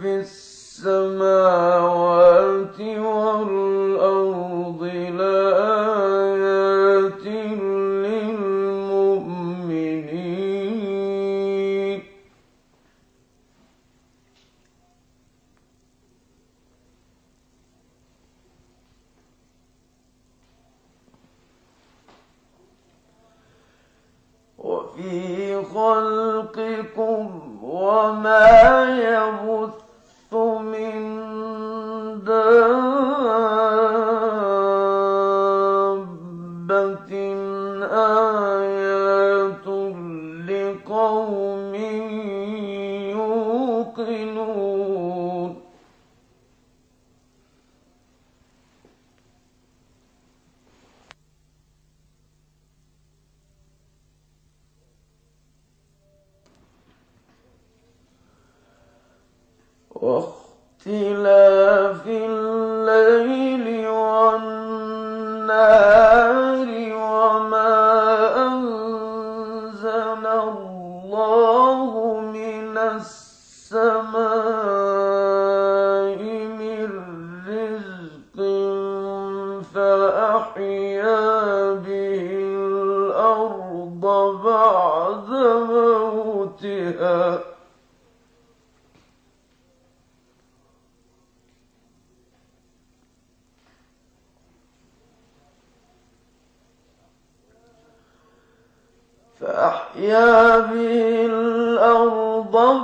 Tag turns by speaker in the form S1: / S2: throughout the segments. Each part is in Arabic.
S1: في السماوات والأرض تلا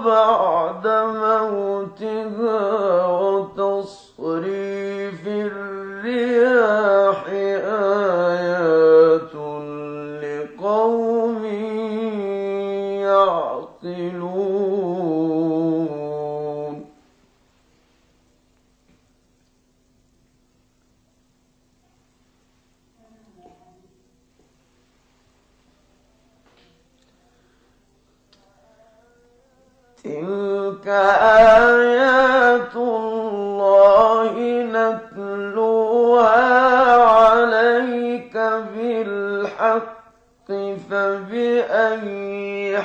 S1: بعدما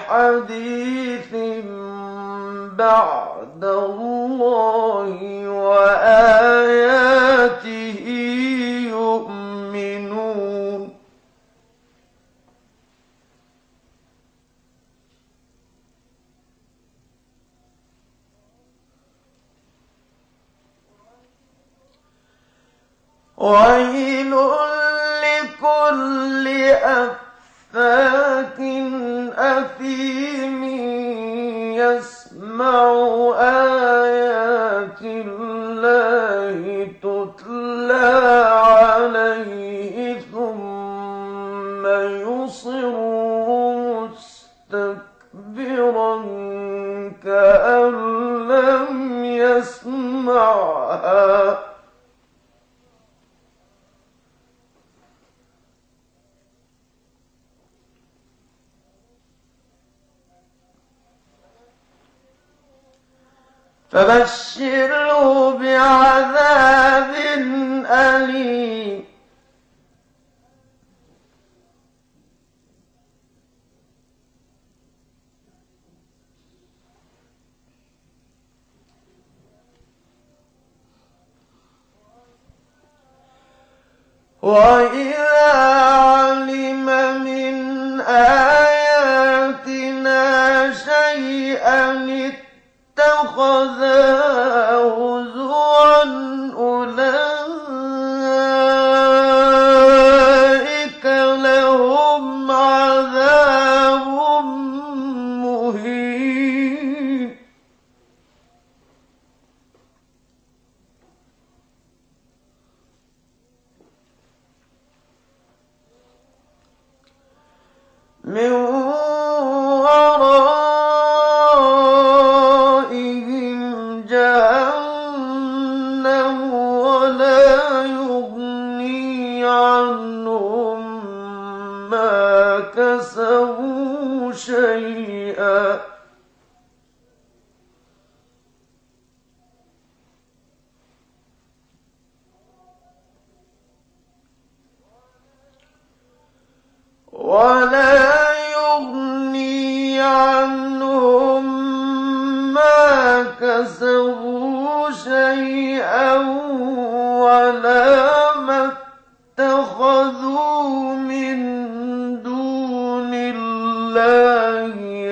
S1: حديث بعد الله وآياته يؤمنون. وإن فبشره بعذاب أليم. وإن meu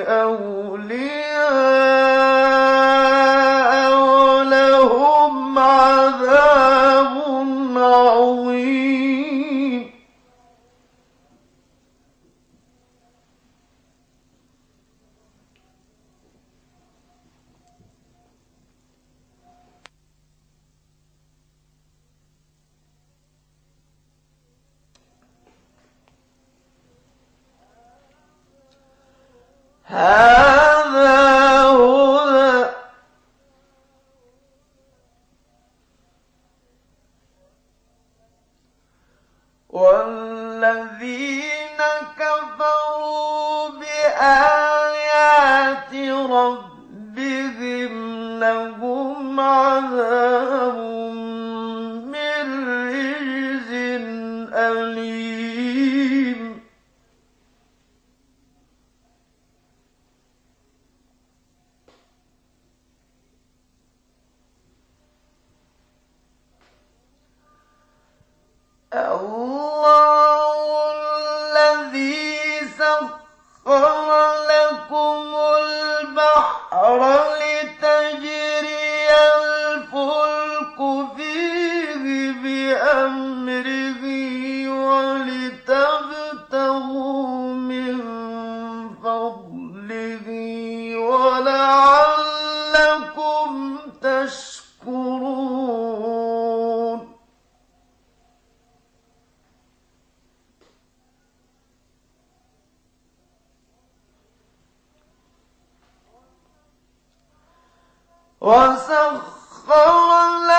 S1: آتينا بني إسرائيل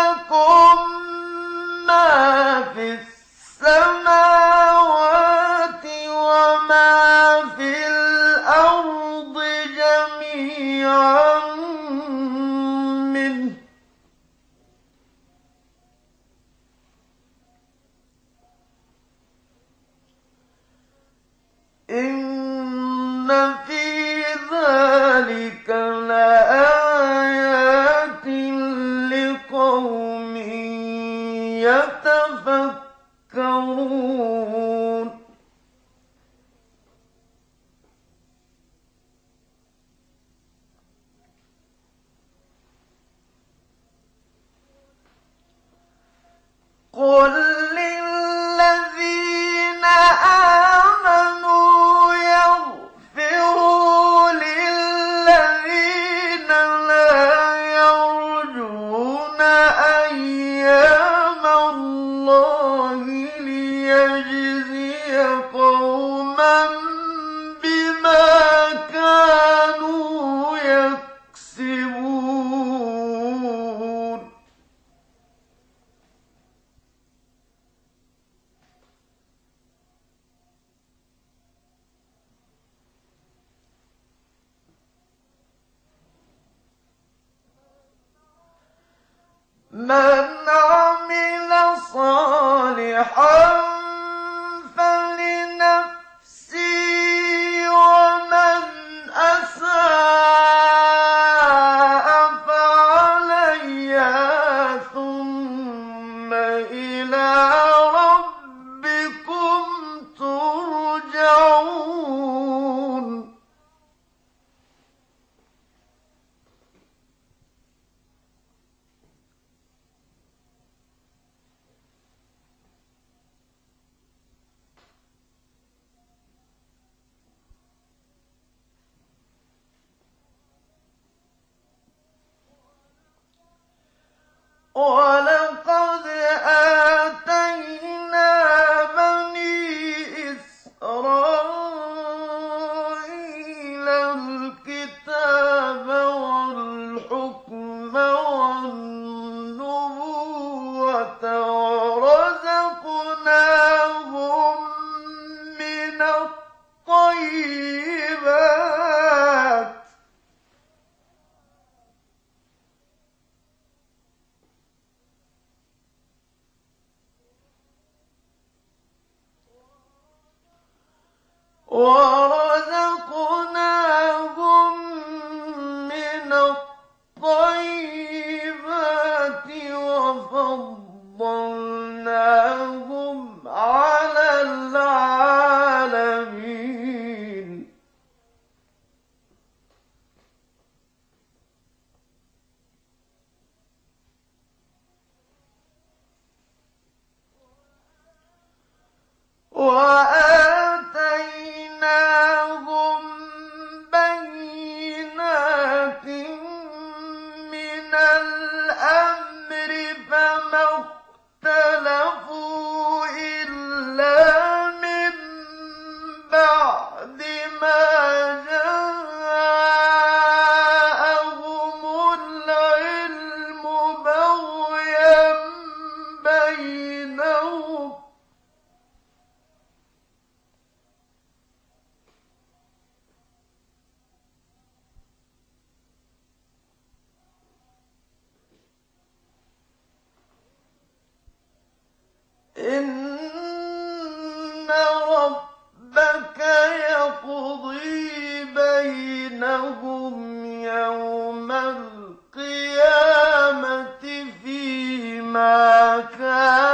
S1: بما كان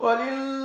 S1: وَلِلَّهِ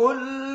S1: كل